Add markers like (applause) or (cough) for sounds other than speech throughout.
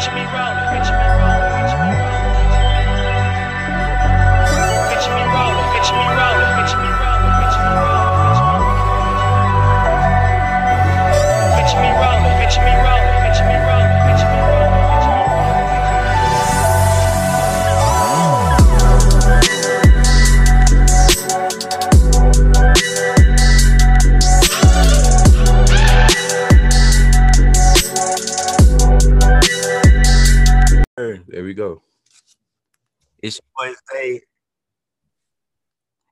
Picture me rolling,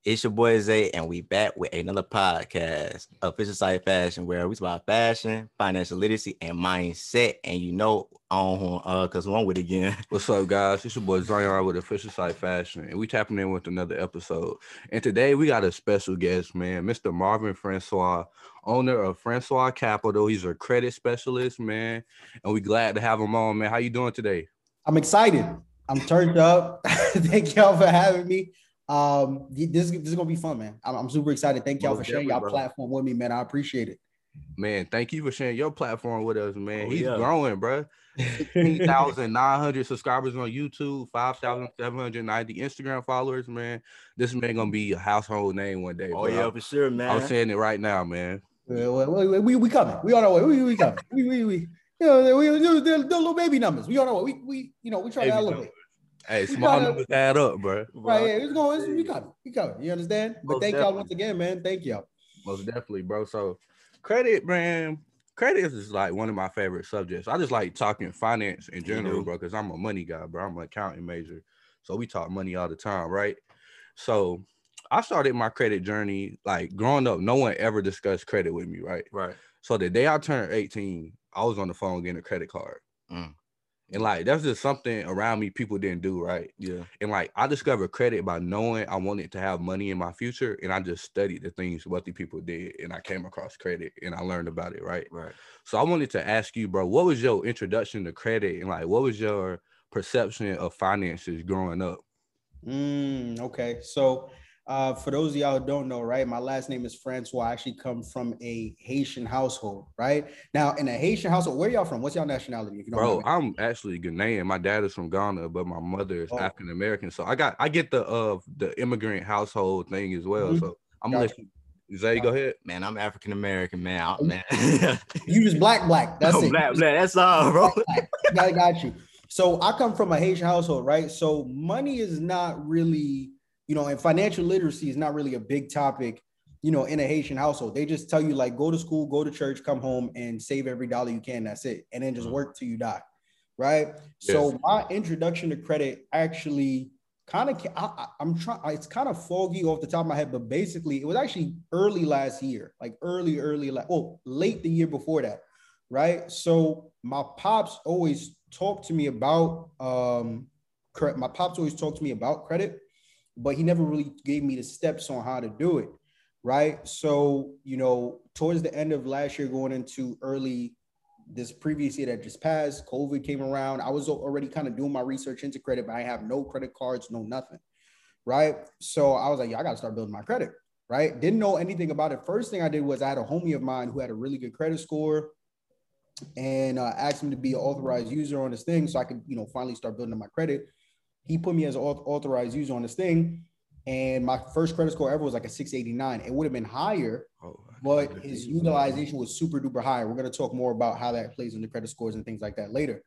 It's your boy Zay, and we back with another podcast, Official Psych Fashion, where we talk about fashion, financial literacy, and mindset. And you know, on uh, cause I'm with it again. (laughs) What's up, guys? It's your boy Zion with Official Psych Fashion, and we tapping in with another episode. And today we got a special guest, man, Mr. Marvin Francois, owner of Francois Capital. He's a credit specialist, man, and we glad to have him on, man. How you doing today? I'm excited. I'm turned up. (laughs) Thank y'all for having me. Um, this, this is gonna be fun, man. I'm, I'm super excited. Thank y'all Most for sharing y'all definitely, bro. platform with me, man. I appreciate it. Man, thank you for sharing your platform with us, man. Oh, He's yeah. growing, bro. 16,900 subscribers on YouTube, 5,790 Instagram followers, man. This man gonna be a household name one day. Oh bro. yeah, for sure, man. I'm saying it right now, man. We, we, we, we coming. We on our way. We, we coming. We, we, we, you know, we, we do the, the little baby numbers. We on our way. We, we, you know, we try to Baby elevate. Hey, We small gotta- numbers add up, bro. Right, yeah, it's going. It's, we coming. We coming. You understand? But Most thank y'all once again, man. Thank y'all. Most definitely, bro. So credit, man. Credit is like one of my favorite subjects. I just like talking finance in general, do. bro, because I'm a money guy, bro. I'm an accounting major. So we talk money all the time, right? So I started my credit journey like growing up, no one ever discussed credit with me, right? right. So the day I turned 18, I was on the phone getting a credit card. Mm. And like that's just something around me people didn't do, right? Yeah. And like I discovered credit by knowing I wanted to have money in my future, and I just studied the things wealthy people did, and I came across credit and I learned about it, right? Right. So I wanted to ask you, bro, what was your introduction to credit, and like what was your perception of finances growing up? Mm, okay. So, uh, for those of y'all who don't know, right, my last name is Francois. I actually come from a Haitian household, right? Now, in a Haitian household, where y'all from? What's y'all nationality? If you don't Bro, mind? I'm actually Ghanaian. My dad is from Ghana, but my mother is Oh. African American. So I got I get the uh the immigrant household thing as well. Mhm. So I'm gonna let you Zay, go ahead. (laughs) Man, I'm African American, man. I- Oh, man. (laughs) you just black, black. (laughs) That's it. black, black. That's all, bro. I got you. So I come from a Haitian household, right? So money is not really, you know, and financial literacy is not really a big topic, you know, in a Haitian household. They just tell you like go to school, go to church, come home, and save every dollar you can. That's it, and then just work till you die, right? So my introduction to credit actually kind of, I, I'm trying. It's kind of foggy off the top of my head, but basically it was actually early last year, like early, early, like oh, late the year before that right? So my pops always talked to me about um credit. My pops always talked to me about credit, but he never really gave me the steps on how to do it, right? So you know, towards the end of last year, going into early this previous year that just passed, COVID came around. I was already kind of doing my research into credit, but I have no credit cards, no nothing, right? So I was like, yeah, I got to start building my credit, right? Didn't know anything about it. First thing I did was I had a homie of mine who had a really good credit score and uh, asked him to be an authorized user on this thing so I could, you know, finally start building my credit. He put me as an authorized user on this thing. And my first credit score ever was like a 689. It would have been higher, Oh, but his utilization was super duper high. We're going to talk more about how that plays into credit scores and things like that later.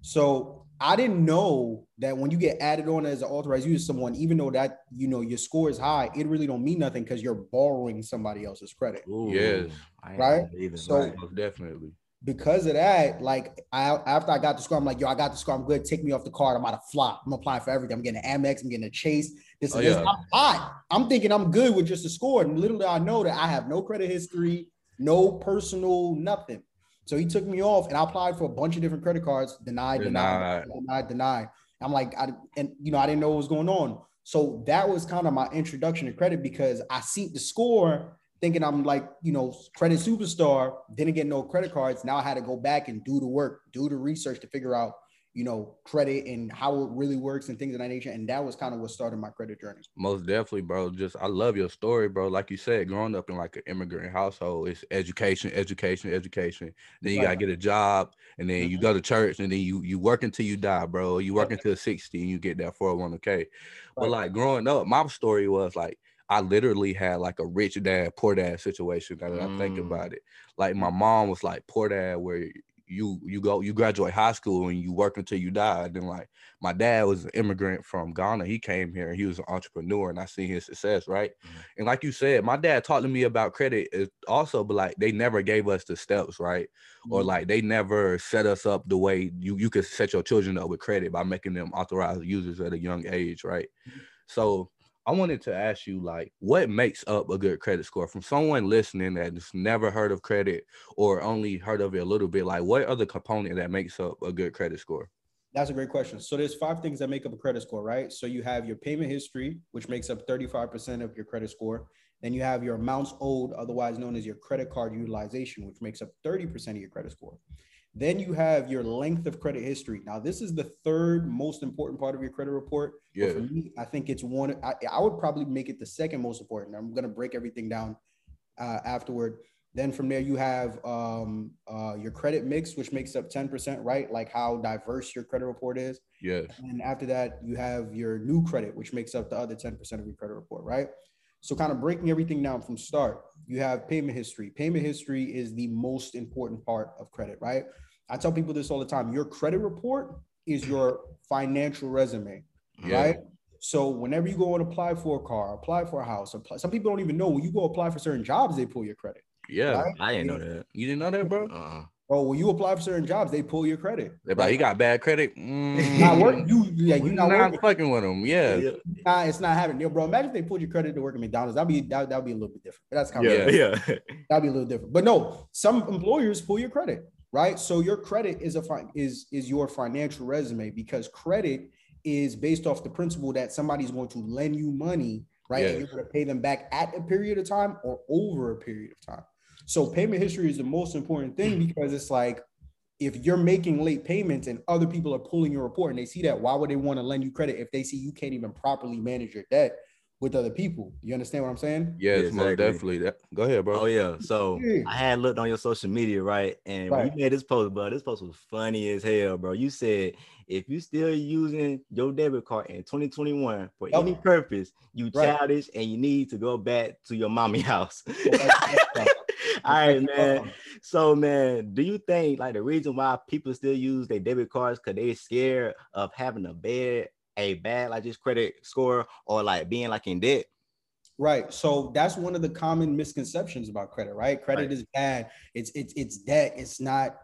So I didn't know that when you get added on as an authorized user, someone, even though that you know your score is high, it really don't mean nothing because you're borrowing somebody else's credit. Yes. I Right? So- right. definitely. Because of that, like I after I got the score, I'm like, yo, I got the score. I'm good. Take me off the card. I'm out of flop. I'm applying for everything. I'm getting an Amex. I'm getting a Chase. This Oh, and yeah. I'm hot. I'm thinking I'm good with just a score. And literally, I know that I have no credit history, no personal, nothing. So he took me off, and I applied for a bunch of different credit cards. Denied, denied, Denied. denied, denied. I'm like, I and you know, I didn't know what was going on. So that was kind of my introduction to credit because I see the score thinking I'm like, you know, credit superstar, didn't get no credit cards. Now I had to go back and do the work, do the research to figure out, you know, credit and how it really works and things of that nature. And that was kind of what started my credit journey. Most definitely, bro. Just I love your story, bro. Like you said, growing up in like an immigrant household, it's education, education, education. Then you Right. gotta get a job, and then you Mhm. go to church, and then you you work until you die, bro. You work until sixty, and you get that four hundred one k. But like growing up, my story was like I literally had like a rich dad, poor dad situation. Now that I think Mm. about it, like my mom was like poor dad, where you you go you graduate high school and you work until you die. And then like my dad was an immigrant from Ghana. He came here and he was an entrepreneur, and I seen his success, right? Mhm. And like you said, my dad taught to me about credit also, but like they never gave us the steps, right? Or Mhm. like they never set us up the way you you could set your children up with credit by making them authorized users at a young age, right? So I wanted to ask you, like, what makes up a good credit score from someone listening that's never heard of credit or only heard of it a little bit? Like, what other component that makes up a good credit score? That's a great question. So there's five things that make up a credit score, right? So you have your payment history, which makes up 35% of your credit score. Then you have your amounts owed, otherwise known as your credit card utilization, which makes up 30% of your credit score. Then you have your length of credit history. Now, this is the third most important part of your credit report. But Yeah. for me, I think it's one. I, I would probably make it the second most important. I'm gonna break everything down uh, afterward. Then from there, you have um, uh, your credit mix, which makes up 10%, right? Like how diverse your credit report is. Yes. And after that, you have your new credit, which makes up the other 10% of your credit report, right? So, kind of breaking everything down from start, you have payment history. Payment history is the most important part of credit, right? I tell people this all the time your credit report is your financial resume, Yeah. right? So, whenever you go and apply for a car, apply for a house, apply, some people don't even know when you go apply for certain jobs, they pull your credit. Yeah. Right? I didn't know that. You didn't know that, bro? Uh-uh. Oh, when you apply for certain jobs, they pull your credit. They're like, he got bad credit. Mm, (laughs) Not work, you, yeah, we you not not working. fucking with him. Yeah. Yeah. Nah, it's not happening. Yo, bro, imagine if they pulled your credit to work at McDonald's. That'd be that that'd be a little bit different. But that's kind Yeah. of Yeah. that'd be a little different. But no, some employers pull your credit, right? So your credit is a fi- is is your financial resume because credit is based off the principle that somebody's going to lend you money, right? And you're going to pay them back at a period of time or over a period of time. So payment history is the most important thing mm. because it's like if you're making late payments and other people are pulling your report and they see that, why would they want to lend you credit if they see you can't even properly manage your debt with other people? You understand what I'm saying? Yes, Yeah, most exactly. definitely. That, go ahead, bro. Oh yeah. So Yeah. I had looked on your social media, right? And when Right. you made this post, bro, this post was funny as hell, bro. You said if you still using your debit card in 2021 for Yup. any purpose, you Right. childish and you need to go back to your mommy (laughs) house. (laughs) All right, man. So, man, do you think like the reason why people still use their debit cards because they scared of having a bad, a bad like just credit score or like being like in debt? Right. So that's one of the common misconceptions about credit, right? Credit Right. is bad. It's it's it's debt. It's not.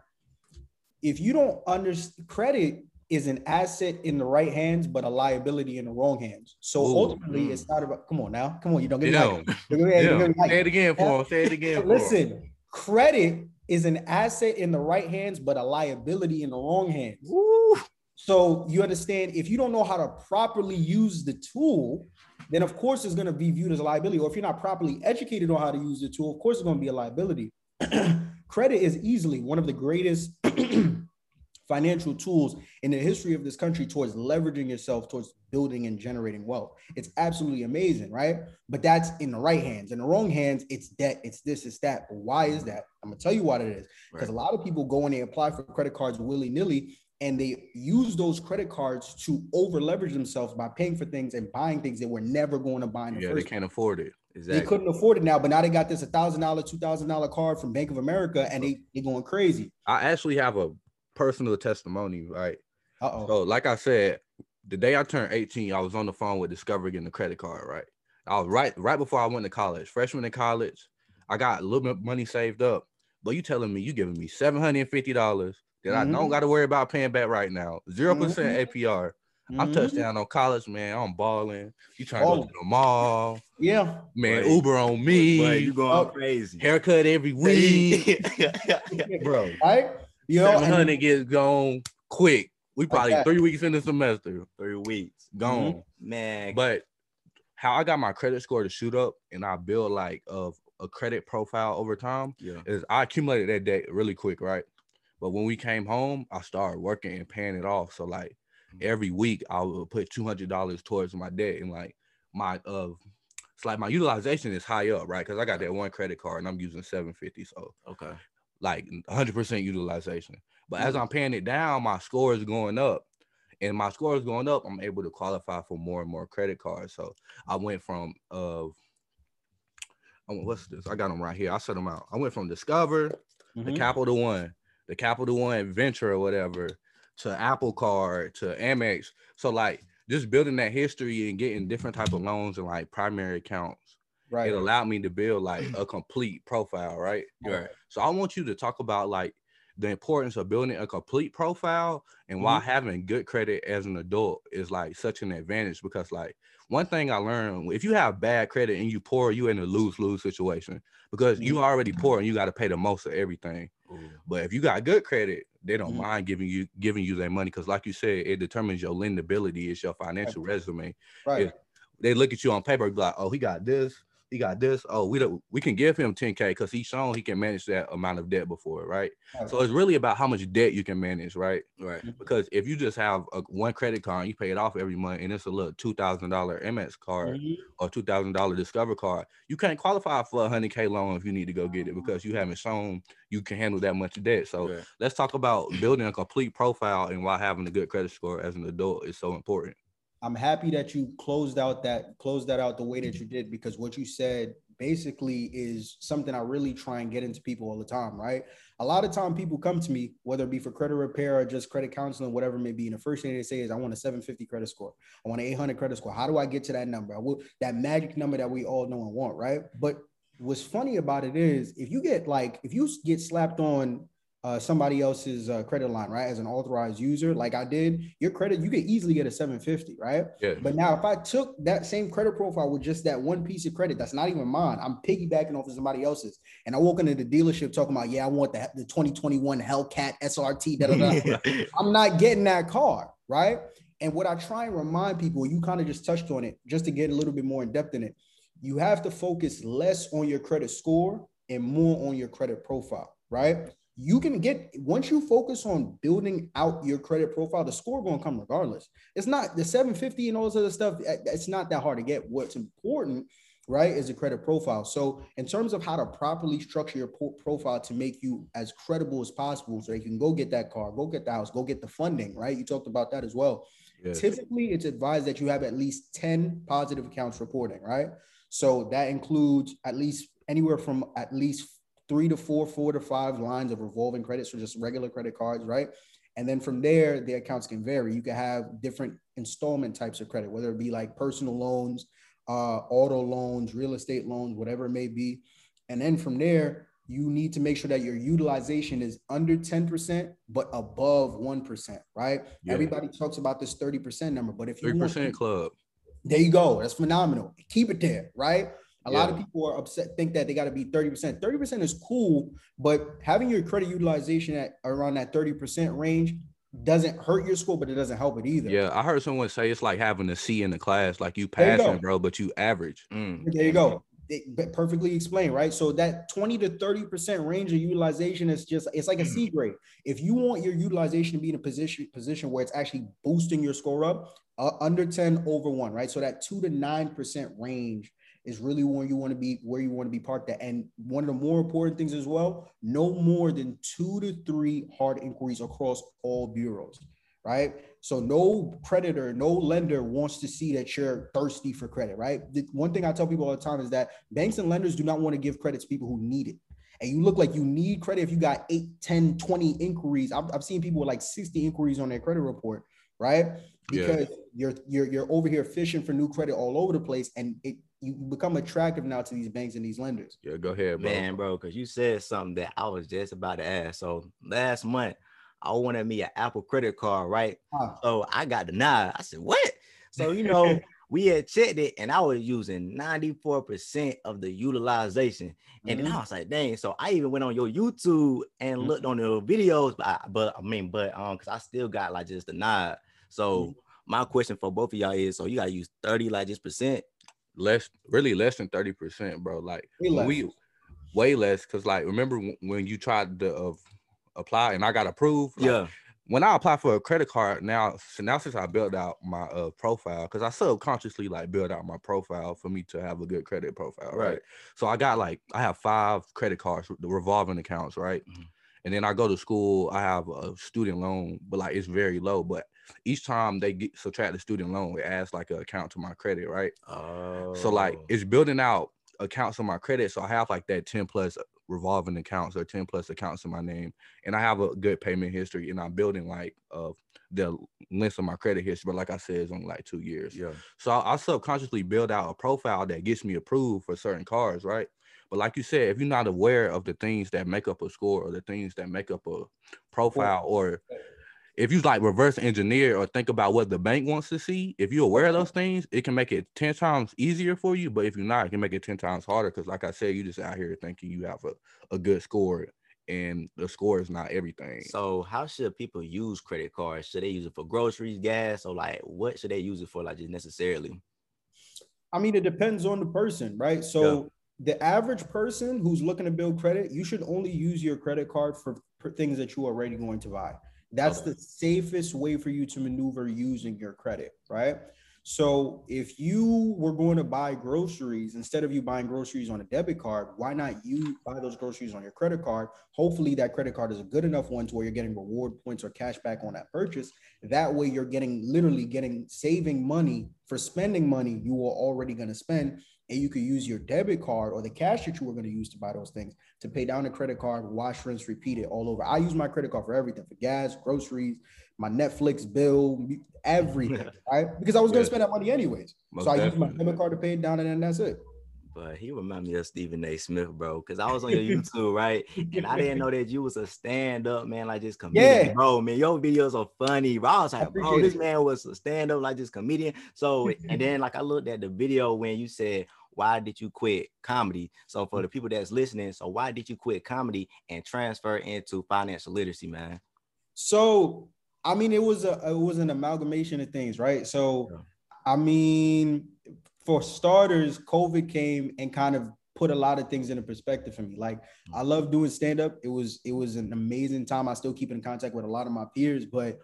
If you don't understand, credit is an asset in the right hands, but a liability in the wrong hands. So Ooh, ultimately, mm. it's not about. Come on now, come on. You don't get Yeah. me. hype. Don't get me- don't Yeah. Say it again for him. Say it again. For. Listen, credit is an asset in the right hands, but a liability in the wrong hands. Woo. So you understand if you don't know how to properly use the tool, then of course it's going to be viewed as a liability. Or if you're not properly educated on how to use the tool, of course it's going to be a liability. (clears throat) Credit is easily one of the greatest (clears throat) financial tools in the history of this country towards leveraging yourself towards building and generating wealth. It's absolutely amazing, right? But that's in the right hands. In the wrong hands, it's debt, it's this, it's that. But why is that? I'm gonna tell you what it is. Because a lot of people go and they apply for credit cards willy-nilly and they use those credit cards to over leverage themselves by paying for things and buying things they were never going to buy in the Yeah, they can't afford it. Exactly. they couldn't afford it now, but now they got this thousand dollar, two thousand dollar card from Bank of America, and they they going crazy. I actually have a personal testimony, right? Uh oh. So, like I said, the day I turned 18, I was on the phone with Discover getting a credit card, right? I was right right before I went to college, freshman in college. I got a little bit of money saved up, but you telling me you giving me $750 that I don't Mhm. got to worry about paying back right now. 0% Mhm. APR. I'm Mhm. touchdown on college, man. I'm balling. You trying to go to the mall, Yeah. man. Right. Uber on me. Boy, you going Oh. crazy. haircut every (laughs) week, bro. Right. You know, Seven and- hundred gets gone quick. We probably that. three weeks in the semester Three weeks. gone. Man. But how I got my credit score to shoot up and I build like of a credit profile over time yeah. is I accumulated that debt really quick, right? But when we came home, I started working and paying it off. So like every week I would put two hundred dollars towards my debt and like my uh it's like my utilization is high up, right? Because I got that one credit card and I'm using 750. So Okay. like 100% utilization. But as I'm paying it down, my score is going up. And my score is going up, I'm able to qualify for more and more credit cards. So I went from uh I went- what's this? I got them right here. I set them out. I went from Discover, the Mhm. Capital One, the Capital One Venture or whatever, to Apple Card, to Amex. So like just building that history and getting different type of loans and like primary accounts Right. it allowed me to build like (clears throat) a complete profile, right? Right. So I want you to talk about like the importance of building a complete profile and why Mm-hmm. having good credit as an adult is like such an advantage because like one thing I learned if you have bad credit and you poor, you in a lose-lose situation because you Mm-hmm. already poor and you got to pay the most of everything. But if you got good credit, they don't Mhm. mind giving you giving you their money because like you said, it determines your lendability, it's your financial resume Right. if- they look at you on paper, be like, oh, he got this, he got this. Oh, we don't we can give him 10K because he's shown he can manage that amount of debt before, right? Right. So it's really about how much debt you can manage, right? Right. Because if you just have a one credit card and you pay it off every month and it's a little two thousand dollar Amex card Mhm. or two thousand dollar Discover card, you can't qualify for a hundred K loan if you need to go get it because you haven't shown you can handle that much debt. So let's talk about building a complete profile and why having a good credit score as an adult is so important. I'm happy that you closed out that closed that out the way that you did because what you said basically is something I really try and get into people all the time, right? A lot of time people come to me, whether it be for credit repair or just credit counseling, whatever it may be. And the first thing they say is, I want a 750 credit score. I want an 800 credit score. How do I get to that number? Will, that magic number that we all know and want, right? But what's funny about it is if you get like, if you get slapped on uh, somebody else's uh, credit line, right? As an authorized user, like I did, your credit, you could easily get a 750, right? Yeah. But now, if I took that same credit profile with just that one piece of credit that's not even mine, I'm piggybacking off of somebody else's. And I walk into the dealership talking about, yeah, I want the, the 2021 Hellcat SRT. Da, da, da. (laughs) I'm not getting that car, right? And what I try and remind people, you kind of just touched on it, just to get a little bit more in depth in it. You have to focus less on your credit score and more on your credit profile, right? You can get once you focus on building out your credit profile, the score going to come regardless. It's not the 750 and all this other stuff. It's not that hard to get. What's important, right, is a credit profile. So, in terms of how to properly structure your profile to make you as credible as possible, so you can go get that car, go get the house, go get the funding, right? You talked about that as well. Yes. Typically, it's advised that you have at least 10 positive accounts reporting, right? So that includes at least anywhere from at least three to four, four to five lines of revolving credits for just regular credit cards, right? And then from there, the accounts can vary. You can have different installment types of credit, whether it be like personal loans, uh, auto loans, real estate loans, whatever it may be. And then from there, you need to make sure that your utilization is under 10%, but above 1%, right? Yeah. Everybody talks about this 30% number, but if you Three want percent club. there you go. That's phenomenal. Keep it there, right? A lot of people are upset, think that they got to be 30%. 30% is cool, but having your credit utilization at around that 30% range doesn't hurt your score, but it doesn't help it either. Yeah, I heard someone say it's like having a C in the class, like you There you passing, bro, but you average. Mm. There you go. It, but perfectly explained, right? So that 20 to 30% range of utilization is just it's like a C grade. If you want your utilization to be in a position position where it's actually boosting your score up, uh, under 10 over one, right? So that two to nine percent range is really where you want to be, where you want to be parked at. And one of the more important things as well, no more than two to three hard inquiries across all bureaus, right? So no creditor, no lender wants to see that you're thirsty for credit, right? The one thing I tell people all the time is that banks and lenders do not want to give credit to people who need it. And you look like you need credit if you got 8, 10, 20 inquiries. I've, I've seen people with like 60 inquiries on their credit report, right? Yeah. Because you're you're you're over here fishing for new credit all over the place and it you become attractive now to these banks and these lenders. Yeah, go ahead, bro. Man, bro, because you said something that I was just about to ask. So last month, I wanted me an Apple credit card, right? Huh. So I got denied. I said, what? So, you know, (laughs) we had checked it and I was using 94% of the utilization. And then Mhm. I was like, dang. So I even went on your YouTube and Mhm. looked on the videos, but I, but I mean, but um, because I still got like just denied. So my question for both of y'all is so you gotta use 30 like just percent. Less, really less than thirty percent, bro. Like Way we way less, cause like remember when you tried to uh, apply and I got approved. like, Yeah. when I apply for a credit card now, so now since I built out my uh, profile, because I subconsciously like build out my profile for me to have a good credit profile, right? Right. So I got like I have five credit cards, the revolving accounts, right? Mhm. And then I go to school, I have a student loan, but like it's very low. But each time they get subtract the student loan, it adds like an account to my credit, right? Oh. So like it's building out accounts on my credit. So I have like that 10 plus revolving accounts or 10 plus accounts in my name. And I have a good payment history and I'm building like uh the length of my credit history. But like I said, it's only like two years. yeah. So I, I subconsciously build out a profile that gets me approved for certain cars, right? But like you said, if you're not aware of the things that make up a score or the things that make up a profile, or if you like reverse engineer or think about what the bank wants to see, if you're aware of those things, it can make it 10 times easier for you. But if you're not, it can make it 10 times harder. Cause like I said, you just out here thinking you have a, a good score and the score is not everything. So how should people use credit cards? Should they use it for groceries, gas, or like what should they use it for? Like just necessarily? I mean, it depends on the person, right? So the average person who's looking to build credit, you should only use your credit card for, for things that you are already going to buy. That's Okay. the safest way for you to maneuver using your credit, right? So if you were going to buy groceries, instead of you buying groceries on a debit card, why not you buy those groceries on your credit card? Hopefully that credit card is a good enough one to where you're getting reward points or cash back on that purchase. That way you're getting literally getting saving money for spending money you were already going to spend. And you could use your debit card or the cash that you were going to use to buy those things to pay down the credit card, wash, rinse, repeat it all over. I use my credit card for everything for gas, groceries, my Netflix bill, everything, (laughs) right? Because I was going to spend that money anyways. Most so I use my debit card to pay it down and then that's it. But he remind me of Stephen A. Smith, bro. Because I was on your YouTube, right? And I didn't know that you was a stand-up man, like just comedian, Yeah. bro. Man, your videos are funny. Bro. I was like, bro, this man was a stand-up, like this comedian. So, and then like I looked at the video when you said, Why did you quit comedy? So for mm. the people that's listening, so why did you quit comedy and transfer into financial literacy, man? So I mean, it was a it was an amalgamation of things, right? So Yeah. I mean, for starters, COVID came and kind of put a lot of things into perspective for me. Like mm. I love doing stand up. It was it was an amazing time. I still keep in contact with a lot of my peers, but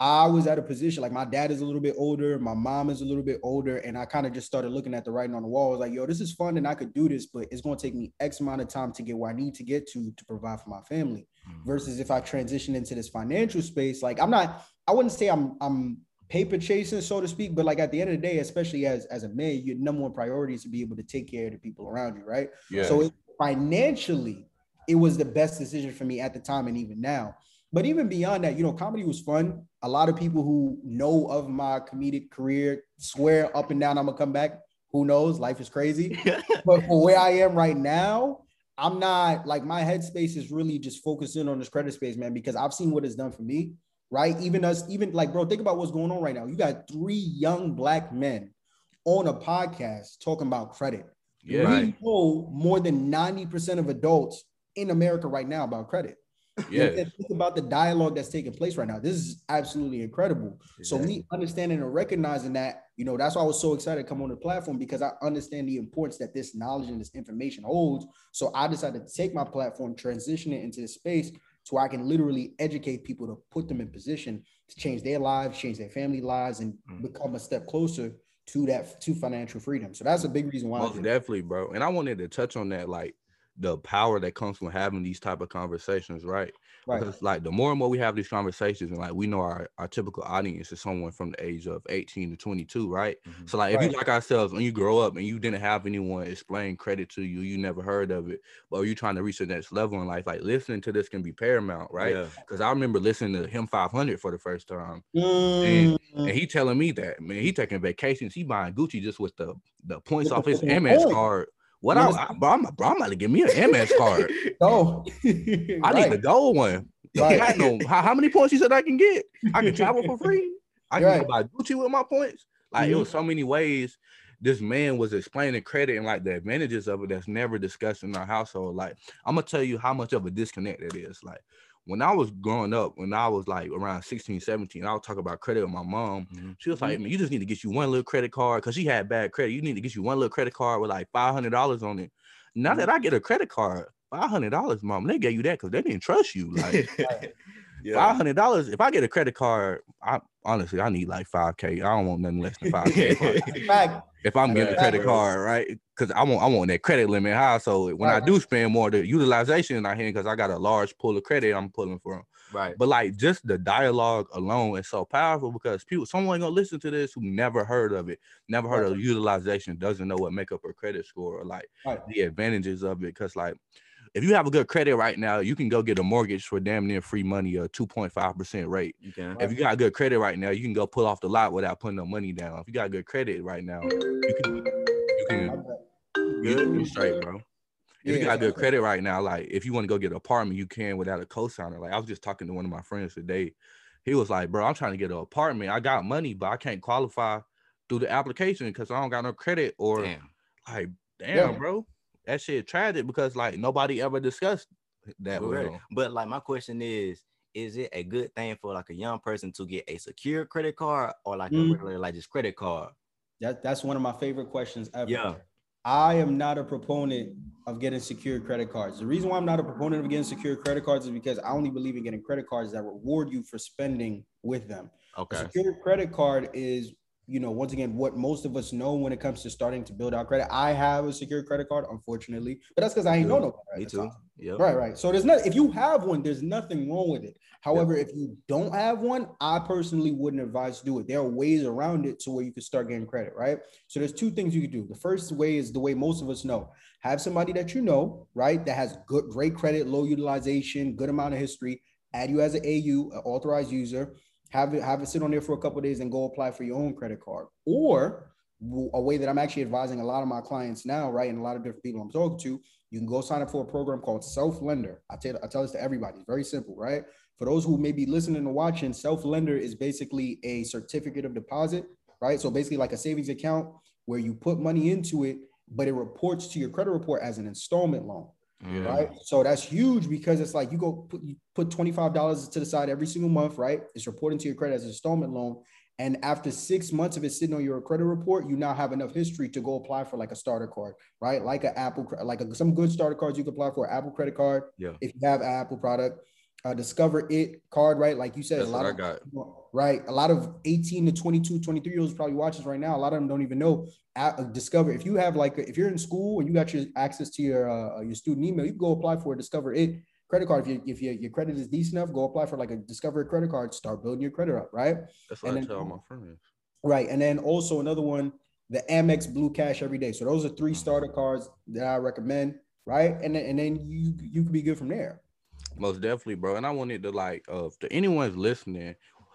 I was at a position like my dad is a little bit older, my mom is a little bit older, and I kind of just started looking at the writing on the wall. I was like, yo, this is fun and I could do this, but it's going to take me X amount of time to get where I need to get to to provide for my family mm-hmm. versus if I transition into this financial space, like I'm not, I wouldn't say I'm I'm paper chasing, so to speak, but like at the end of the day, especially as as a man, your number one priority is to be able to take care of the people around you, right? Yeah. So it, financially, it was the best decision for me at the time and even now. But even beyond that, you know, comedy was fun. A lot of people who know of my comedic career swear up and down I'm gonna come back. Who knows? Life is crazy. (laughs) but for where I am right now, I'm not like my headspace is really just focusing on this credit space, man, because I've seen what it's done for me, right? Even us, even like, bro, think about what's going on right now. You got three young black men on a podcast talking about credit. yeah. Right. We know more than 90% of adults in America right now about credit. Yeah. Think about the dialogue that's taking place right now. This is absolutely incredible. So me understanding and recognizing that, you know, that's why I was so excited to come on the platform because I understand the importance that this knowledge and this information holds. So I decided to take my platform, transition it into this space so I can literally educate people to put them in position to change their lives, change their family lives, and Mm. become a step closer to that to financial freedom. So that's a big reason why. Most definitely, bro. And I wanted to touch on that, like the power that comes from having these type of conversations, right? Right. Because like the more and more we have these conversations, and like we know our, our typical audience is someone from the age of 18 to 22, right? Mhm. So like if you like ourselves when you grow up and you didn't have anyone explain credit to you, you never heard of it, but you trying to reach the next level in life, like listening to this can be paramount, right? Yeah. Because I remember listening to him 500 for the first time. Mm, And he telling me that man, he taking vacations, he buying Gucci just with the the points off his Amex card. What I, I, bro, I'm, bro, I'm about to give me an Amex (laughs) card. oh, I (laughs) need Right. the gold one. Right. Know how, how many points you said I can get. I can travel for free. I can Right. buy Gucci with my points. Like it Mhm. was so many ways. This man was explaining credit and like the advantages of it that's never discussed in our household. Like I'm gonna tell you how much of a disconnect it is. Like when I was growing up, when I was like around 16, 17, I would talk about credit with my mom. Mhm. She was like, man, you just need to get you one little credit card because she had bad credit. You need to get you one little credit card with like five hundred dollars on it. Now that I get a credit card, five hundred dollars, mom. They gave you that because they didn't trust you. Like (laughs) five yeah. hundred dollars. If I get a credit card, I honestly I need like five k. I don't want nothing less than five k. (laughs) If I'm getting a credit card, right? Because I want I want that credit limit high. So when I do spend more, the utilization is not hitting because I got a large pool of credit I'm pulling from. Right. But like just the dialogue alone is so powerful because people someone gonna listen to this who never heard of it, never heard of utilization, doesn't know what make up a credit score or like Right. the advantages of it. Cause like if you have a good credit right now, you can go get a mortgage for damn near free money, a 2.5% rate. You can. If you got good credit right now, you can go pull off the lot without putting no money down. If you got good credit right now, you can you can you, Good. you straight, bro. If you got good credit right now, like if you want to go get an apartment, you can without a cosigner. Like I was just talking to one of my friends today. He was like, "Bro, I'm trying to get an apartment. I got money, but I can't qualify through the application because I don't got no credit." Or Damn. like, damn, Yeah. bro, that shit tragic because like nobody ever discussed that with Right. him. But like my question is, is it a good thing for like a young person to get a secure credit card or like Mm. a regular like just credit card? That, that's one of my favorite questions ever. Yeah. I am not a proponent of getting secured credit cards. The reason why I'm not a proponent of getting secured credit cards is because I only believe in getting credit cards that reward you for spending with them. A Okay. secured credit card is, you know, once again, what most of us know when it comes to starting to build out credit. I have a secured credit card, unfortunately, but that's because I ain't know no better at Me too. Yeah. Right, right. So there's not if you have one, there's nothing wrong with it. However, if you don't have one, I personally wouldn't advise to do it. There are ways around it to where you can start getting credit, right? So there's two things you can do. The first way is the way most of us know. Have somebody that you know, right, that has good, great credit, low utilization, good amount of history, add you as an AU, an authorized user, have it have it sit on there for a couple of days and go apply for your own credit card. Or a way that I'm actually advising a lot of my clients now, right, and a lot of different people I'm talking to, you can go sign up for a program called Self Lender. I tell I tell this to everybody. It's very simple, right? For those who may be listening and watching, Self Lender is basically a certificate of deposit, right? So basically like a savings account where you put money into it, but it reports to your credit report as an installment loan Mhm. right? So that's huge because it's like you go put you put twenty five dollars to the side every single month, right? It's reporting to your credit as an installment loan, and after six months of it sitting on your credit report, you now have enough history to go apply for like a starter card, right? Like an Apple, like a, some good starter cards you can apply for, Apple credit card, Yeah. if you have an Apple product. Uh, Discover It card, right? Like you said, That's a lot of right? A lot of 18 to 22, 23 year olds probably watch this right now. A lot of them don't even know. At, uh, Discover, if you have like, if you're in school and you got your access to your uh, your student email, you can go apply for a Discover It credit card. If you if your, your credit is decent enough, go apply for like a Discover It credit card. Start building your credit up, right? That's what And I then- tell my friends. Right. And then also another one, the Amex Blue Cash every day. So those are three starter cards that I recommend, right? And then and then you you can be good from there. Most definitely, bro. And I wanted to like, uh, to anyone's listening,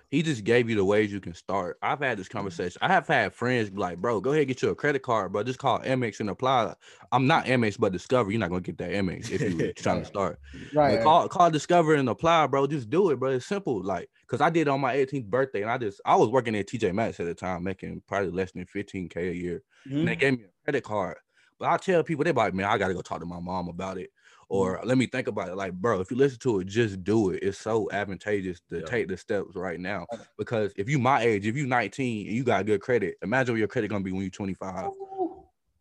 he just gave you the ways you can start. I've had this conversation. I have had friends be like, bro, go ahead get you a credit card, bro. Just call Amex and apply. I'm not Amex, but Discover. You're not gonna get that Amex if you're (laughs) trying to start. Right. But call call Discover and apply, bro. Just do it, bro. It's simple. Like, cause I did it on my 18th birthday, and I just I was working at TJ Maxx at the time, making probably less than 15k a year. Mhm. and they gave me a credit card. But I tell people they like, man, I gotta go talk to my mom about it. Or let me think about it. Like, bro, if you listen to it, just do it. It's so advantageous to Yeah. take the steps right now. Because if you my age, if you 19 and you got good credit, imagine what your credit gonna be when you 25.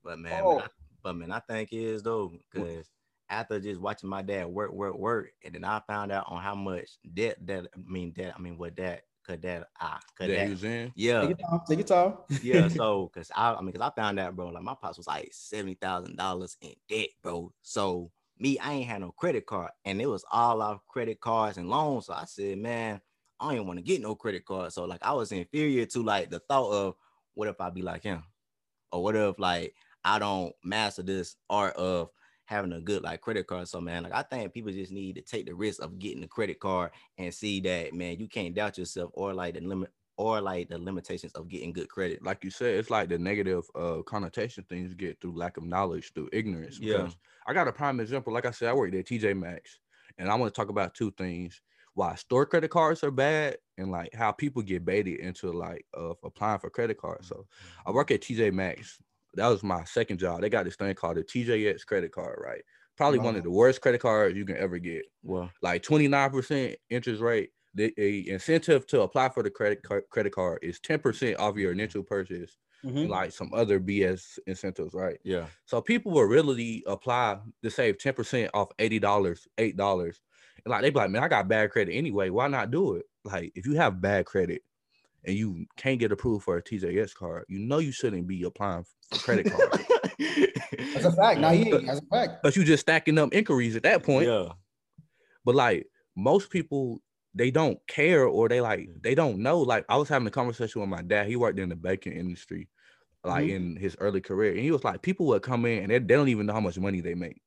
But man, Oh. man, I, but man, I think it is though, because after just watching my dad work, work, work, and then I found out on how much debt that I mean that I mean what that could that I could That that, was in. yeah Take your time. Take your time. yeah. (laughs) So because I I mean because I found out, bro, like my pops was like seventy thousand dollars in debt, bro. So me, I ain't had no credit card, and it was all off credit cards and loans. So I said, man, I don't want to get no credit card. So like I was inferior to like the thought of what if I be like him, or what if like I don't master this art of having a good like credit card. So man, like I think people just need to take the risk of getting a credit card and see that man, you can't doubt yourself or like the limit or like the limitations of getting good credit. Like you said, it's like the negative uh connotation things get through lack of knowledge, through ignorance. Yeah. I got a prime example. Like I said, I worked at TJ Maxx, and I want to talk about two things: why store credit cards are bad, and like how people get baited into like uh, applying for credit cards. So I work at TJ Maxx. That was my second job. They got this thing called the TJX credit card, right? Probably one of the worst credit cards you can ever get. Well, Like 29% interest rate. The a incentive to apply for the credit card credit card is 10% off your initial purchase, Mhm. like some other BS incentives, right? Yeah. So people will really apply to save 10% off $80, $8. And like they be like, man, I got bad credit anyway. Why not do it? Like if you have bad credit and you can't get approved for a TJX card, you know you shouldn't be applying for credit cards. (laughs) That's a fact. Now, yeah, that's a fact. Because you just stacking up inquiries at that point. Yeah. But like most people, they don't care or they like they don't know. Like I was having a conversation with my dad. He worked in the banking industry, like Mhm. in his early career, and he was like, people would come in and they, they don't even know how much money they make,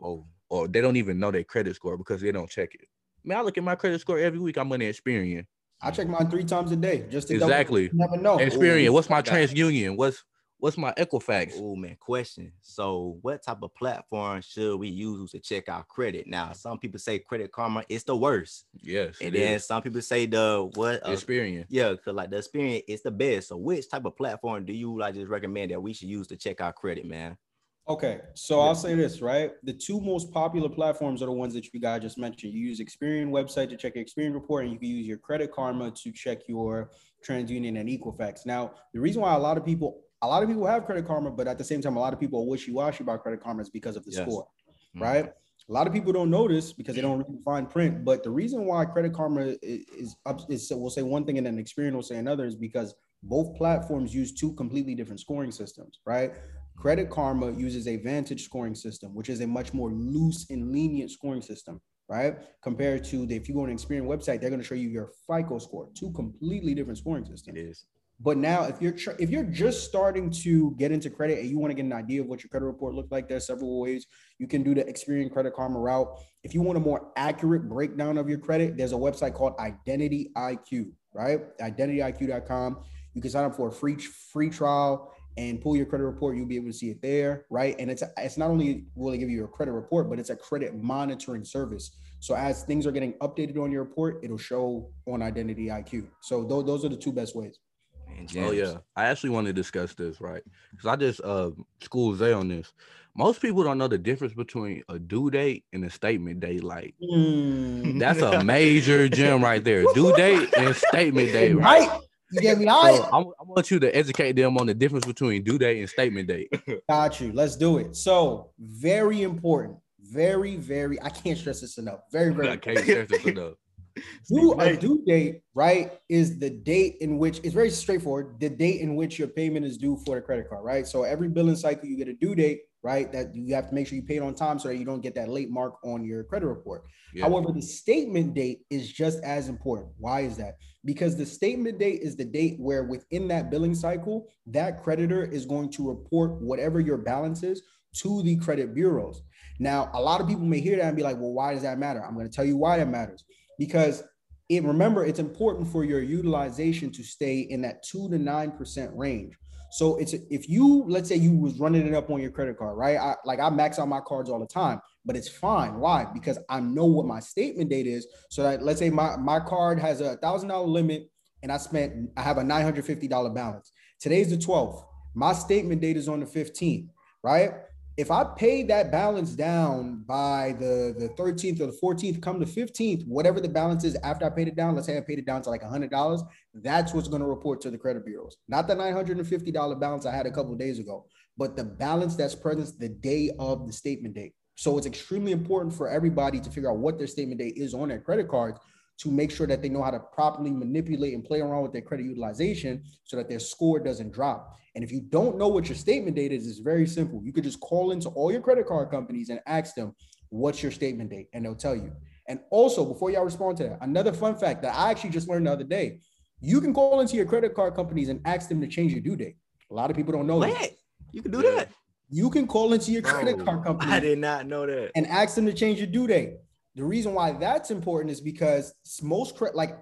Oh. or they don't even know their credit score because they don't check it. Man, I look at my credit score every week. I'm on Experian. I check mine three times a day just to double- Exactly. You never know. Experian. What's my. TransUnion? What's what's my Equifax? Oh man, question. So, what type of platform should we use to check our credit? Now, some people say Credit Karma is the worst, Yes, and then is. some people say the what? Uh, Experian. yeah, because like the experience is the best. So, which type of platform do you like just recommend that we should use to check our credit, man? Okay, so I'll say this, right? The two most popular platforms are the ones that you guys just mentioned. You use Experian website to check your Experian report, and you can use your Credit Karma to check your TransUnion and Equifax. Now, the reason why a lot of people, a lot of people have Credit Karma, but at the same time, a lot of people are wishy-washy about Credit Karma is because of the Yes. score, Mhm. right? A lot of people don't notice because they don't read fine print. But the reason why Credit Karma i- is up is we'll say one thing and then Experian will say another is because both platforms use two completely different scoring systems, right? Credit Karma uses a Vantage scoring system, which is a much more loose and lenient scoring system, right? Compared to the, if you go on an Experian website, they're going to show you your FICO score, two completely different scoring systems. It is. But now, if you're tr- if you're just starting to get into credit and you want to get an idea of what your credit report looks like, there's several ways you can do the Experian Credit Karma route. If you want a more accurate breakdown of your credit, there's a website called Identity IQ, right? IdentityIQ.com. You can sign up for a free free trial and pull your credit report. You'll be able to see it there, right? And it's it's not only will it give you a credit report, but it's a credit monitoring service. So as things are getting updated on your report, it'll show on Identity IQ. So those those are the two best ways. Man, Oh yeah, I actually want to discuss this, right? Because I just uh school Zay on this. Most people don't know the difference between a due date and a statement date. Like Mm. that's a (laughs) major gem right there. Due date and statement date, right? Right. You get me? So I I, I want you to educate them on the difference between due date and statement date. (laughs) got you. Let's do it. So very important. Very, very, I can't stress this enough. Very, very I can't stress this enough. Due, a due date, right, is the date in which it's very straightforward. The date in which your payment is due for the credit card, right? So every billing cycle, you get a due date, right? That you have to make sure you pay it on time so that you don't get that late mark on your credit report. Yeah. However, the statement date is just as important. Why is that? Because the statement date is the date where within that billing cycle, that creditor is going to report whatever your balance is to the credit bureaus. Now, a lot of people may hear that and be like, well, why does that matter? I'm going to tell you why that matters. Because it remember, it's important for your utilization to stay in that two to nine percent range. So it's if you let's say you was running it up on your credit card, right? I, like I max out my cards all the time, but it's fine. Why? Because I know what my statement date is. So that let's say my my card has a thousand dollar limit, and I spent I have a nine hundred fifty dollar balance. Today's the twelfth. My statement date is on the fifteenth, right? If I pay that balance down by the the 13th or the 14th, come the 15th, whatever the balance is after I paid it down, let's say I paid it down to like $100, that's what's going to report to the credit bureaus. Not the $950 balance I had a couple days ago, but the balance that's present the day of the statement date. So it's extremely important for everybody to figure out what their statement date is on their credit cards to make sure that they know how to properly manipulate and play around with their credit utilization so that their score doesn't drop. And if you don't know what your statement date is, it's very simple. You could just call into all your credit card companies and ask them, what's your statement date? And they'll tell you. And also, before y'all respond to that, another fun fact that I actually just learned the other day you can call into your credit card companies and ask them to change your due date. A lot of people don't know that. You can do that. You can call into your credit Bro, card company I did not know that. and ask them to change your due date. The reason why that's important is because most credit, like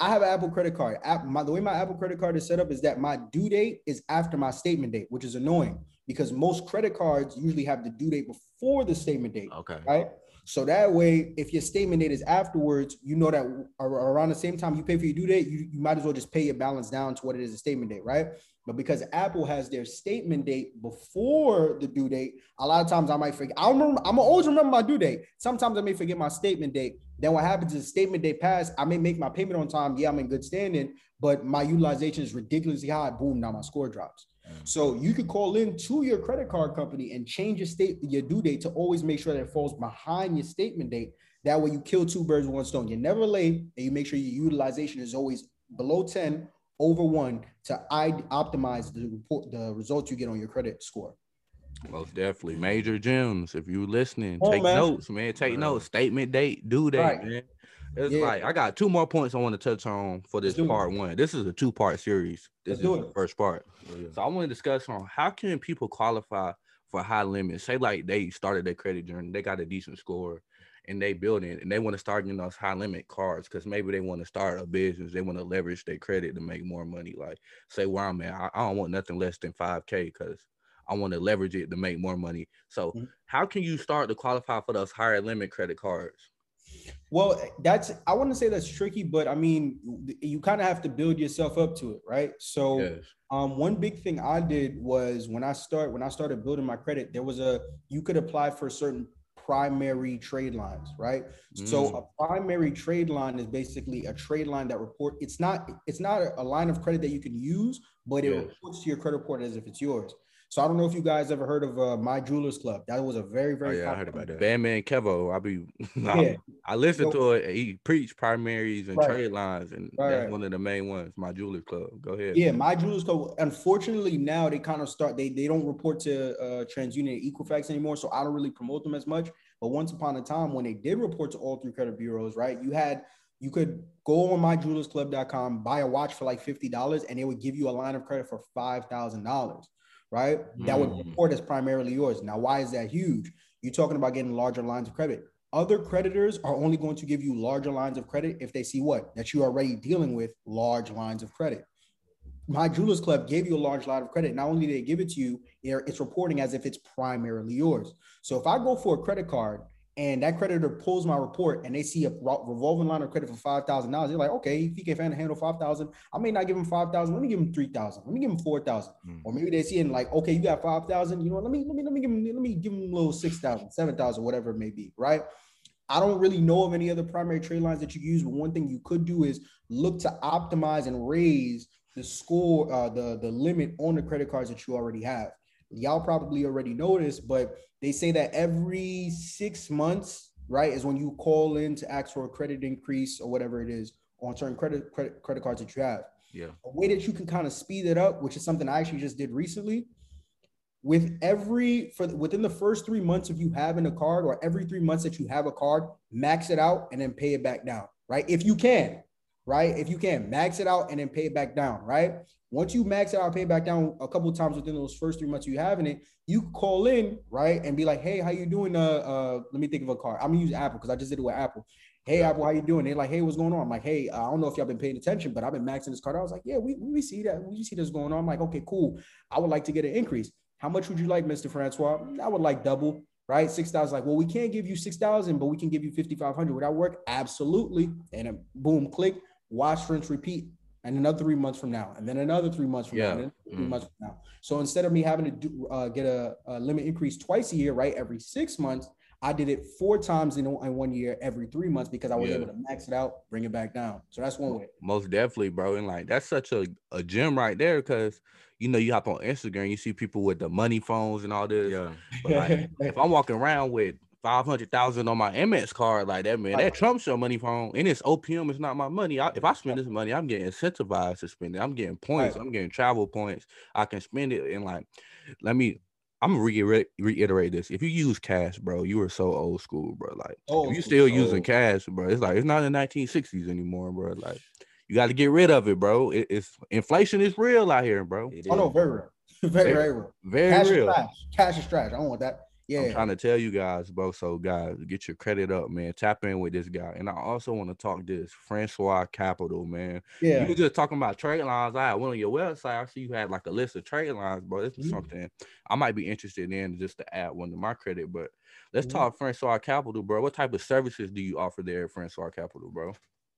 I have an Apple credit card. App, my, the way my Apple credit card is set up is that my due date is after my statement date, which is annoying because most credit cards usually have the due date before the statement date, Okay. right? So that way, if your statement date is afterwards, you know that around the same time you pay for your due date, you, you might as well just pay your balance down to what it is a statement date, right? But because Apple has their statement date before the due date, a lot of times I might forget. I remember I'm always remember my due date. Sometimes I may forget my statement date. Then what happens is statement date pass. I may make my payment on time. Yeah, I'm in good standing, but my utilization is ridiculously high. Boom, now my score drops. So you could call in to your credit card company and change your state your due date to always make sure that it falls behind your statement date. That way you kill two birds with one stone. You're never late, and you make sure your utilization is always below 10 over one to I optimize the report the results you get on your credit score. Most definitely. Major gems. If you're listening, on, take man. notes, man. Take Right. notes. Statement date, due date, Right. man. It's Yeah. like I got two more points I want to touch on for this part one. This is a two-part series. This Let's is do the first part. Yeah. So I want to discuss on how can people qualify for high limits. Say like they started their credit journey, they got a decent score, and they building and they want to start getting those high limit cards because maybe they want to start a business, they want to leverage their credit to make more money. Like say where I'm at, I, I don't want nothing less than five k because I want to leverage it to make more money. So Mhm. how can you start to qualify for those higher limit credit cards? Well, that's I wouldn't say that's tricky, but I mean you kind of have to build yourself up to it, right? So Yes. Um, one big thing I did was when I start when I started building my credit, there was a you could apply for certain primary trade lines, right? So Mm. a primary trade line is basically a trade line that report. It's not it's not a, a line of credit that you can use, but it Yes. reports to your credit report as if it's yours. So I don't know if you guys ever heard of uh, My Jewelers Club. That was a very, oh, very. Oh, yeah, I heard about that. Bandman Kevo. I be. (laughs) yeah. I, I listened so, to it. He preached primaries and right. trade lines, and right. that's one of the main ones. My Jewelers Club. Go ahead. Yeah. My Jewelers Club. Unfortunately, now they kind of start. They they don't report to uh, TransUnion and Equifax anymore, so I don't really promote them as much. But once upon a time, when they did report to all three credit bureaus, right, you had you could go on myjewelersclub.com, buy a watch for like $50, and they would give you a line of credit for $5,000 right? Mm. That would mm. report as primarily yours. Now, why is that huge? You're talking about getting larger lines of credit. Other creditors are only going to give you larger lines of credit if they see what? That you're already dealing with large lines of credit. My Jewelers Club gave you a large line of credit. Not only did they give it to you, it's reporting as if it's primarily yours. So if I go for a credit card and that creditor pulls my report and they see a revolving line of credit for five thousand dollars, they're like, okay, if he can handle five thousand, I may not give him five thousand. Let me give him three thousand. Let me give him four thousand. Mm. Or maybe they see it and like, okay, you got five thousand. You know, let me let me let me give him let me give him a little six thousand, seven thousand, whatever it may be, right? I don't really know of any other primary trade lines that you use, but one thing you could do is look to optimize and raise the score, uh, the the limit on the credit cards that you already have. Y'all probably already know this, but they say that every six months, right, is when you call in to ask for a credit increase or whatever it is on certain credit credit credit cards that you have. Yeah. A way that you can kind of speed it up, which is something I actually just did recently. With every for within the first three months of you having a card, or every three months that you have a card, max it out and then pay it back down, right? If you can, right? If you can, max it out and then pay it back down, right? Once you max it out, pay it back down a couple of times within those first three months you having it, you call in, right, and be like, "Hey, how you doing?" Uh, uh, let me think of a card. I'm gonna use Apple because I just did it with Apple. Hey, Apple, how you doing? They're like, "Hey, what's going on?" I'm like, "Hey, I don't know if y'all been paying attention, but I've been maxing this card." I was like, "Yeah, we, we see that. We see this going on." I'm like, "Okay, cool. I would like to get an increase. How much would you like, Mr. Francois? I would like double." Right, six thousand. Like, well, we can't give you six thousand, but we can give you fifty five hundred. Would that work? Absolutely. And boom, click, watch, rinse, repeat and another three months from now, and then another three months from Yeah. now, and then three Mm. months from now. So instead of me having to do uh, get a, a limit increase twice a year, right, every six months, I did it four times in, in one year, every three months, because I was Yeah. able to max it out, bring it back down. So that's one way. Most definitely, bro. And like that's such a, a gem right there because you know you hop on Instagram, you see people with the money phones and all this. Yeah. But like, if I'm walking around with five hundred thousand on my Amex card like that, man, that trumps your money phone. And it's OPM, it's not my money. I, if I spend this money, I'm getting incentivized to spend it. I'm getting points. Right. I'm getting travel points. I can spend it. And like, let me. I'm gonna reiterate, reiterate this. If you use cash, bro, you are so old school, bro. Like, oh, if you school, still so using old. cash, bro, it's like it's not the 1960s anymore, bro. Like, you got to get rid of it, bro. It, it's inflation is real out here, bro. It Oh no, very real, (laughs) very Very- very real. Very Cash real. is trash. Cash is trash. I don't want that. I'm trying to tell you guys, bro. So, guys, get your credit up, man. Tap in with this guy. And I also want to talk this Francois Capital, man. yeah. You were just talking about trade lines. I went on your website. I see you had like a list of trade lines, bro. This is Mhm. something I might be interested in just to add one to my credit. But let's Mhm. talk Francois Capital, bro. What type of services do you offer there at Francois Capital, bro?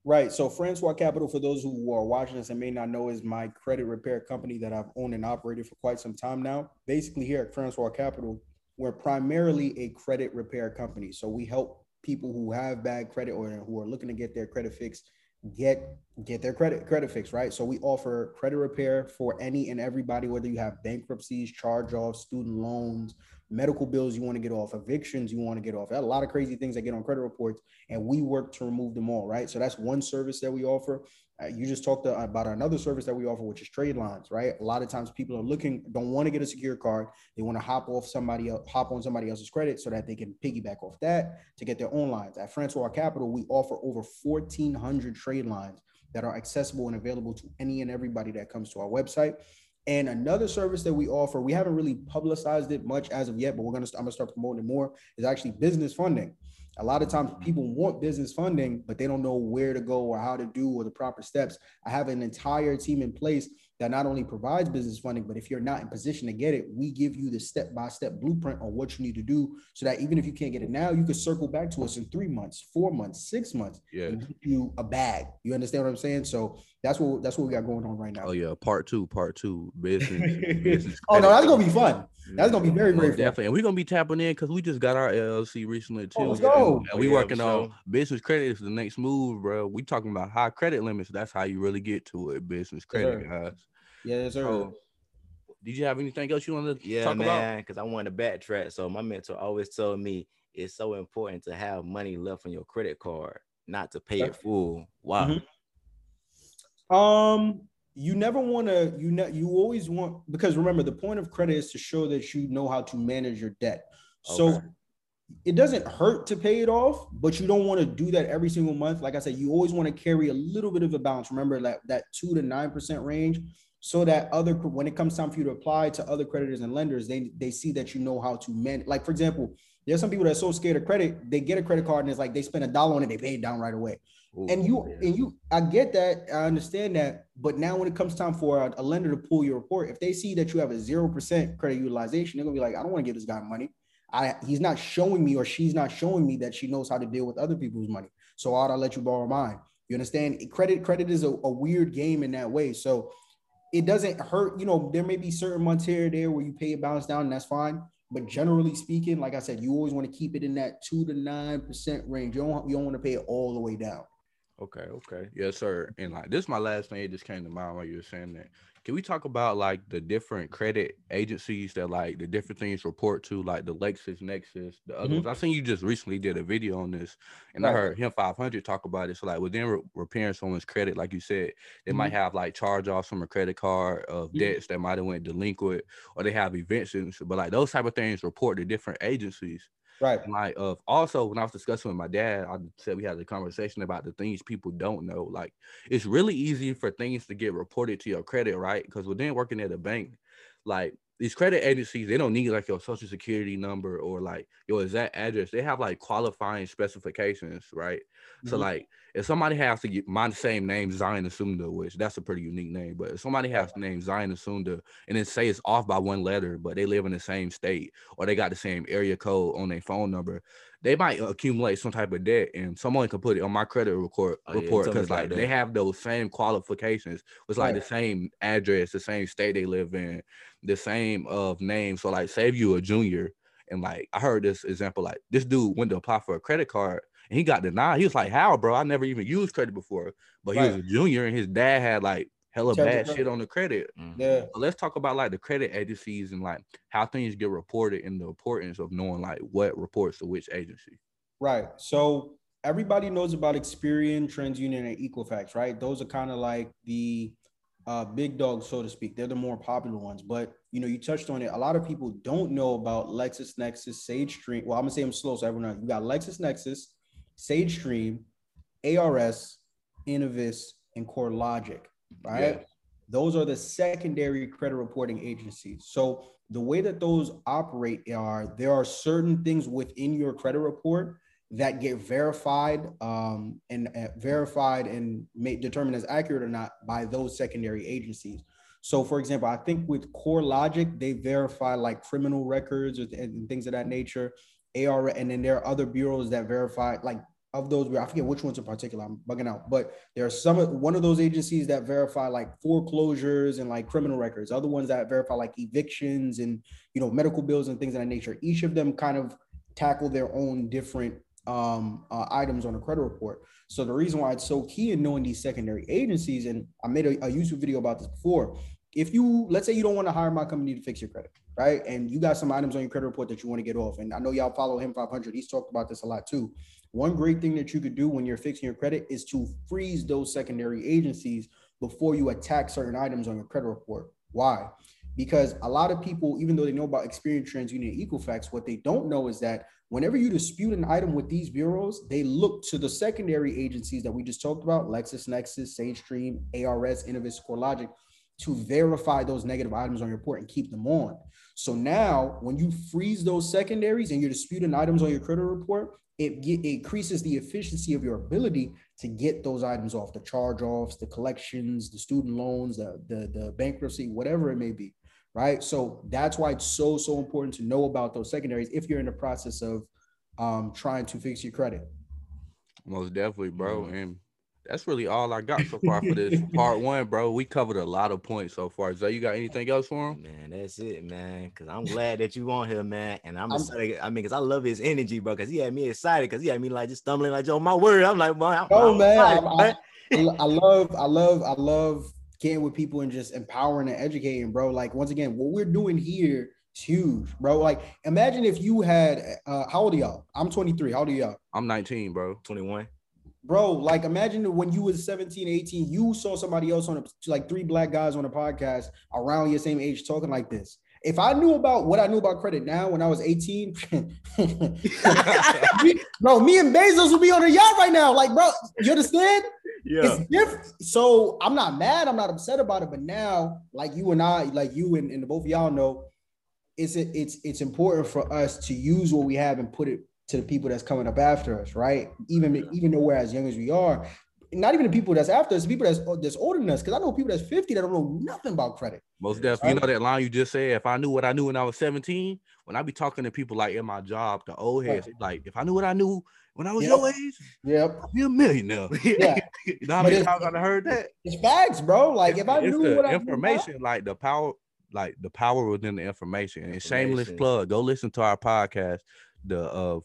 Right. So Francois Capital, for those who are watching this and may not know, is my credit repair company that I've owned and operated for quite some time now. Basically, here at Francois Capital, we're primarily a credit repair company. So we help people who have bad credit or who are looking to get their credit fixed get get their credit credit fixed, right? So we offer credit repair for any and everybody, whether you have bankruptcies, charge offs, student loans, medical bills you want to get off, evictions you want to get off. A lot of crazy things that get on credit reports, and we work to remove them all, right? So that's one service that we offer. Uh, you just talked about another service that we offer, which is trade lines, right? A lot of times people are looking, don't want to get a secure card. They want to hop off somebody else, hop on somebody else's credit so that they can piggyback off that to get their own lines. At Francois Capital, we offer over 1,400 trade lines that are accessible and available to any and everybody that comes to our website. And another service that we offer, we haven't really publicized it much as of yet, but we're gonna I'm gonna start promoting it more. Is actually business funding. A lot of times people want business funding, but they don't know where to go or how to do or the proper steps. I have an entire team in place that not only provides business funding, but if you're not in position to get it, we give you the step by step blueprint on what you need to do so that even if you can't get it now, you can circle back to us in three months, four months, six months, Yeah. and give you a bag. You understand what I'm saying? So that's what that's what we got going on right now. Oh yeah, part two, part two, business. (laughs) business oh no, that's gonna be fun. That's gonna be very, Most very oh, fun. definitely, and we're gonna be tapping in because we just got our LLC recently too. Oh, let's go. And Oh, we yeah, working for on business credit is the next move, bro. We talking about high credit limits. That's how you really get to it. Business credit, sir. guys. Yes, sir. So, did you have anything else you want to Yeah, talk about? man, because I want to backtrack. So my mentor always told me it's so important to have money left on your credit card, not to pay Okay. it full. Wow. Mhm. Um, you never want to. You know, you always want because remember the point of credit is to show that you know how to manage your debt. So it doesn't hurt to pay it off, but you don't want to do that every single month. Like I said, you always want to carry a little bit of a balance. Remember that that two to nine percent range, so that other when it comes time for you to apply to other creditors and lenders, they they see that you know how to manage. Like for example, there's some people that are so scared of credit, they get a credit card and it's like they spend a dollar on it, they pay it down right away. Ooh, and you yeah. and you i get that i understand that but now when it comes time for a, a lender to pull your report if they see that you have a 0% credit utilization they're gonna be like i don't want to give this guy money. I he's not showing me or she's not showing me that she knows how to deal with other people's money. So would i let you borrow mine. You understand? Credit credit is a, a weird game in that way. So it doesn't hurt you know there may be certain months here or there where you pay a balance down and that's fine but generally speaking like i said you always want to keep it in that 2 to 9% range you don't you don't want to pay it all the way down Okay, okay. Yes, sir. And like this is my last thing. It just came to mind while you were saying that. Can we talk about like the different credit agencies that like the different things report to, like the LexisNexis, the other Mhm. ones? I seen you just recently did a video on this, and I heard him 500 talk about it. So like within re- repairing someone's credit, like you said, they might have like charge offs from a credit card of Mhm. debts that might have went delinquent, or they have evictions. But like those type of things report to different agencies. Right And like of also when I was discussing with my dad, I said we had a conversation about the things people don't know. Like it's really easy for things to get reported to your credit, right? Because within working at a bank, like these credit agencies, they don't need like your social security number or like your exact address. They have like qualifying specifications, right? So Mhm. like if somebody has to get my same name, Zion Asunda, which that's a pretty unique name, but if somebody has the name Zion Asunda and then say it's off by one letter, but they live in the same state or they got the same area code on their phone number, they might accumulate some type of debt and someone can put it on my credit report Oh, report because about like they have those same qualifications. It's like the same address, the same state they live in, the same of name. So like save you a junior and like I heard this example, like this dude went to apply for a credit card and he got denied. He was like, How, bro? I never even used credit before. But he was a junior and his dad had like hella Terrible bad shit on the credit. Mhm. yeah let's talk about like the credit agencies and like how things get reported and the importance of knowing like what reports to which agency. Right. So everybody knows about Experian, TransUnion, and Equifax, right? Those are kind of like the uh, big dogs, so to speak. They're the more popular ones. But you know, you touched on it. A lot of people don't know about LexisNexis, SageStream. Well, I'm gonna say them slow so everyone knows. You got LexisNexis, SageStream, ARS, Innovis, and CoreLogic, right? Yeah. Those are the secondary credit reporting agencies. So the way that those operate are there are certain things within your credit report that get verified um, and uh, verified and made determined as accurate or not by those secondary agencies. So, for example, I think with CoreLogic, they verify like criminal records and things of that nature. AR, and then there are other bureaus that verify like of those, I forget which ones in particular. I'm bugging out, but there are some one of those agencies that verify like foreclosures and like criminal records. Other ones that verify like evictions and you know medical bills and things of that nature. Each of them kind of tackle their own different um, uh, items on a credit report. So the reason why it's so key in knowing these secondary agencies, and I made a, a YouTube video about this before. If you let's say you don't want to hire my company to fix your credit, right? And you got some items on your credit report that you want to get off. And I know y'all follow him 500. He's talked about this a lot too. One great thing that you could do when you're fixing your credit is to freeze those secondary agencies before you attack certain items on your credit report. Why? Because a lot of people, even though they know about Experian, TransUnion, Equifax, what they don't know is that whenever you dispute an item with these bureaus, they look to the secondary agencies that we just talked about, LexisNexis, SageStream, ARS, Innovis, CoreLogic, to verify those negative items on your report and keep them on. So now, when you freeze those secondaries and you're disputing items on your credit report, it, get, it increases the efficiency of your ability to get those items off the charge offs, the collections, the student loans, the, the, the bankruptcy, whatever it may be. Right. So that's why it's so, so important to know about those secondaries if you're in the process of um, trying to fix your credit. Most definitely, bro. And that's really all I got so far for this (laughs) part one, bro. We covered a lot of points so far. So you got anything else for him? Man, that's it, man. Cause I'm glad that you on here, man. And I'm, excited. I mean, cause I love his energy, bro. Cause he had me excited. Cause he had me like just stumbling like, "Yo, my word." I'm like, "Man, oh man, I, I, I love, I love, I love getting with people and just empowering and educating, bro. Like once again, what we're doing here is huge, bro. Like imagine if you had, uh, how old are y'all? I'm 23. How old are y'all? I'm 19, bro. 21 bro like imagine when you was 17 18 you saw somebody else on a like three black guys on a podcast around your same age talking like this if i knew about what i knew about credit now when i was 18 (laughs) (laughs) bro me and bezos would be on a yacht right now. Like bro you understand? Yeah. It's different so i'm not mad i'm not upset about it but now like you and i like you and, and both of y'all know it's it's it's important for us to use what we have and put it to the people that's coming up after us, right? Even even though we're as young as we are, not even the people that's after us, people that's that's older than us. Because I know people that's 50 that don't know nothing about credit. Most definitely. Right? You know that line you just said, if I knew what I knew when I was 17, when I be talking to people like in my job, the old heads, right. like if I knew what I knew when I was yep. your age, yep, I'd be a millionaire. (laughs) Yeah. you know how many times I've heard that? It's facts, bro. Like it's, if I knew what information, I knew, like the power, like the power within the information. And shameless plug, go listen to our podcast, the uh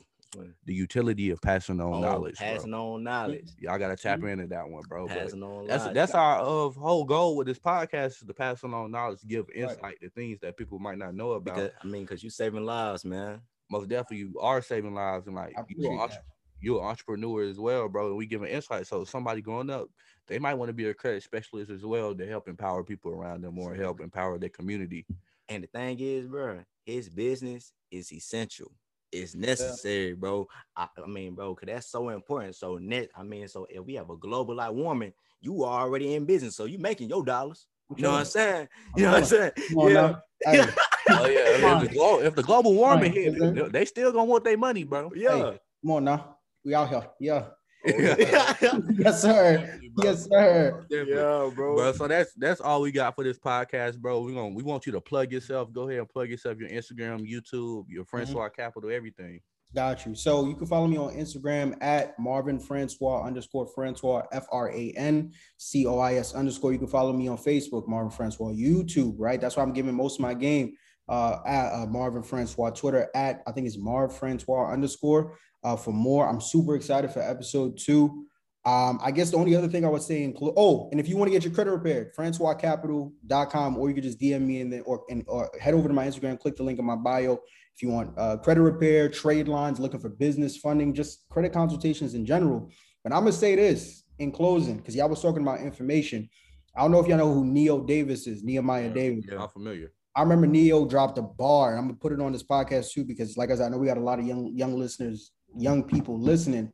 the utility of passing on oh, knowledge. Passing bro. on knowledge. Y'all gotta tap into that one, bro. Passing on that's knowledge. that's our uh, whole goal with this podcast is to pass on knowledge, give insight Right. to things that people might not know about. Because, I mean, because you're saving lives, man. Most definitely, you are saving lives, and like you are appreciate entre- you're an entrepreneur as well, bro. And we giving insight. So somebody growing up, they might want to be a credit specialist as well to help empower people around them or help empower their community. And the thing is, bro, his business is essential. It's necessary, bro. I, I mean, bro, cause that's so important. So net, I mean, so if we have a global like woman, you are already in business, so you making your dollars. You know what I'm saying? You know what I'm saying? Come on Yeah. now. Hey, (laughs) Oh yeah, if the, glo- if the global warming Right, hit, they- they still gonna want their money, bro. Yeah. come on now. We out here. Yeah. (laughs) yeah, Yes, sir. Yes, sir. Yeah, bro. bro. So that's that's all we got for this podcast, bro. We gonna we want you to plug yourself. Go ahead and plug yourself. Your Instagram, YouTube, your Francois Capital, everything. Got you. So you can follow me on Instagram at Marvin Francois underscore Francois F R A N C O I S underscore. You can follow me on Facebook, Marvin Francois, YouTube, right? That's why I'm giving most of my game uh, at uh, Marvin Francois, Twitter at I think it's Marv Francois underscore. Uh, for more, I'm super excited for episode two. Um, I guess the only other thing I would say include oh, and if you want to get your credit repaired, francoiscapital.com, or you could just DM me and then or and or head over to my Instagram, click the link in my bio. If you want uh, credit repair, trade lines, looking for business funding, just credit consultations in general. But I'm gonna say this in closing, because y'all was talking about information. I don't know if y'all know who Neo Davis is, Nehemiah Davis. Yeah, I'm familiar. I remember Neo dropped a bar. and I'm gonna put it on this podcast too because, like I said, I know we got a lot of young young listeners, young people listening.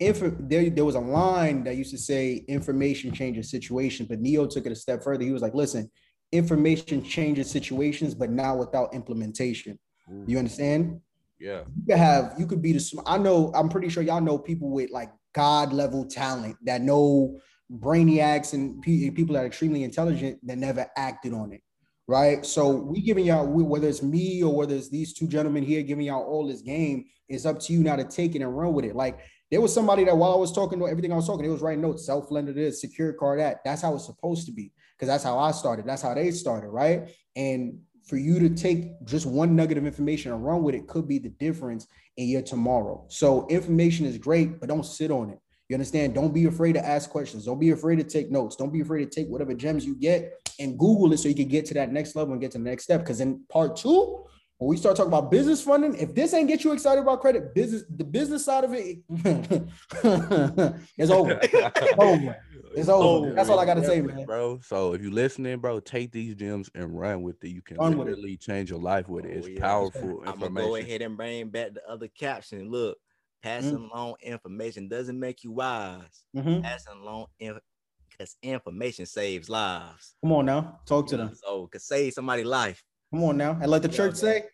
If there, there was a line that used to say information changes situations, but Neo took it a step further. He was like, "Listen, information changes situations, but not without implementation." Mm. You understand? Yeah. You could have, you could be the. I know. I'm pretty sure y'all know people with like God level talent that know brainiacs and pe- people that are extremely intelligent that never acted on it right? So we giving y'all whether it's me or whether it's these two gentlemen here giving y'all all this game. It's up to you now to take it and run with it. Like There was somebody that while I was talking to everything I was talking, it was writing notes, self lender this, secure card that. That's how it's supposed to be because that's how I started. That's how they started, right? And for you to take just one nugget of information and run with it could be the difference in your tomorrow. So information is great, but don't sit on it. You understand? Don't be afraid to ask questions. Don't be afraid to take notes. Don't be afraid to take whatever gems you get and Google it so you can get to that next level and get to the next step. Because in part two, when we start talking about business funding, if this ain't get you excited about credit, business, the business side of it (laughs) is over. It's over. It's over. That's all I gotta say, man. bro. So if you listening, bro, take these gems and run with it. You can Run literally change your life with it. Oh, It's yeah. powerful I'm gonna go ahead and bring back the other caption. Look, passing Mm. along information doesn't make you wise. Mhm. Passing along because information saves lives. Come on now, talk to them. So could save somebody's life. Come on now, and let the church say,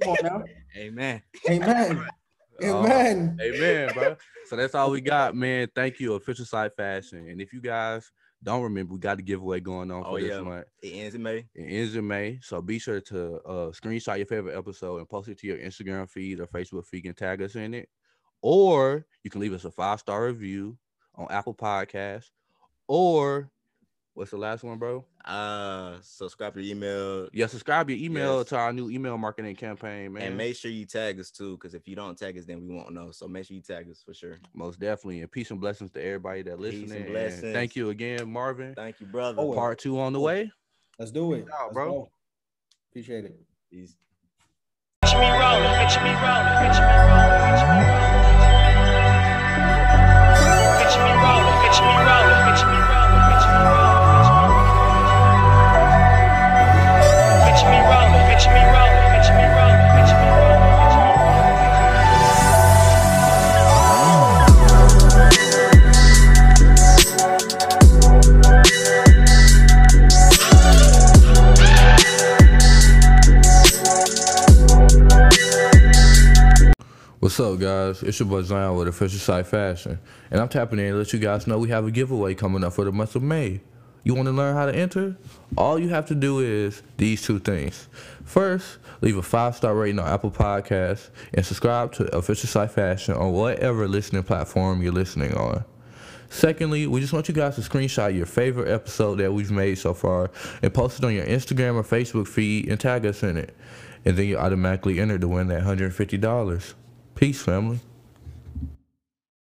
"Come on now, (laughs) Amen. Amen, Uh, (laughs) Amen." Amen, bro. So that's all we (laughs) got, man. Thank you, Official Psych Fashion. And if you guys don't remember, we got the giveaway going on Oh, for this yeah. month. It ends in May. It ends in May. So be sure to uh, screenshot your favorite episode and post it to your Instagram feed or Facebook feed and tag us in it. Or you can leave us a five star review on Apple Podcasts. Or what's the last one, bro? Uh, subscribe to your email Yeah, subscribe your email Yes. to our new email marketing campaign, man. and make sure you tag us too. Because if you don't tag us, then we won't know. So make sure you tag us for sure. Most definitely. And peace and blessings to everybody that Peace and listening. and thank you again, Marvin. Thank you, brother. Oh, Part two on the way. Let's do it, Peace out, Let's bro. go. Appreciate it. Peace. Picture me rolling, picture me rolling, picture me rolling, picture me rolling. Picture me rolling, picture me rolling, What's up, guys? It's your boy Zion with Official Psych Fashion, and I'm tapping in to let you guys know we have a giveaway coming up for the month of May. You want to learn how to enter? All you have to do is these two things. First, leave a five star rating on Apple Podcasts and subscribe to Official Psych Fashion on whatever listening platform you're listening on. Secondly, we just want you guys to screenshot your favorite episode that we've made so far and post it on your Instagram or Facebook feed and tag us in it. And then you automatically enter to win that $150. Peace, family.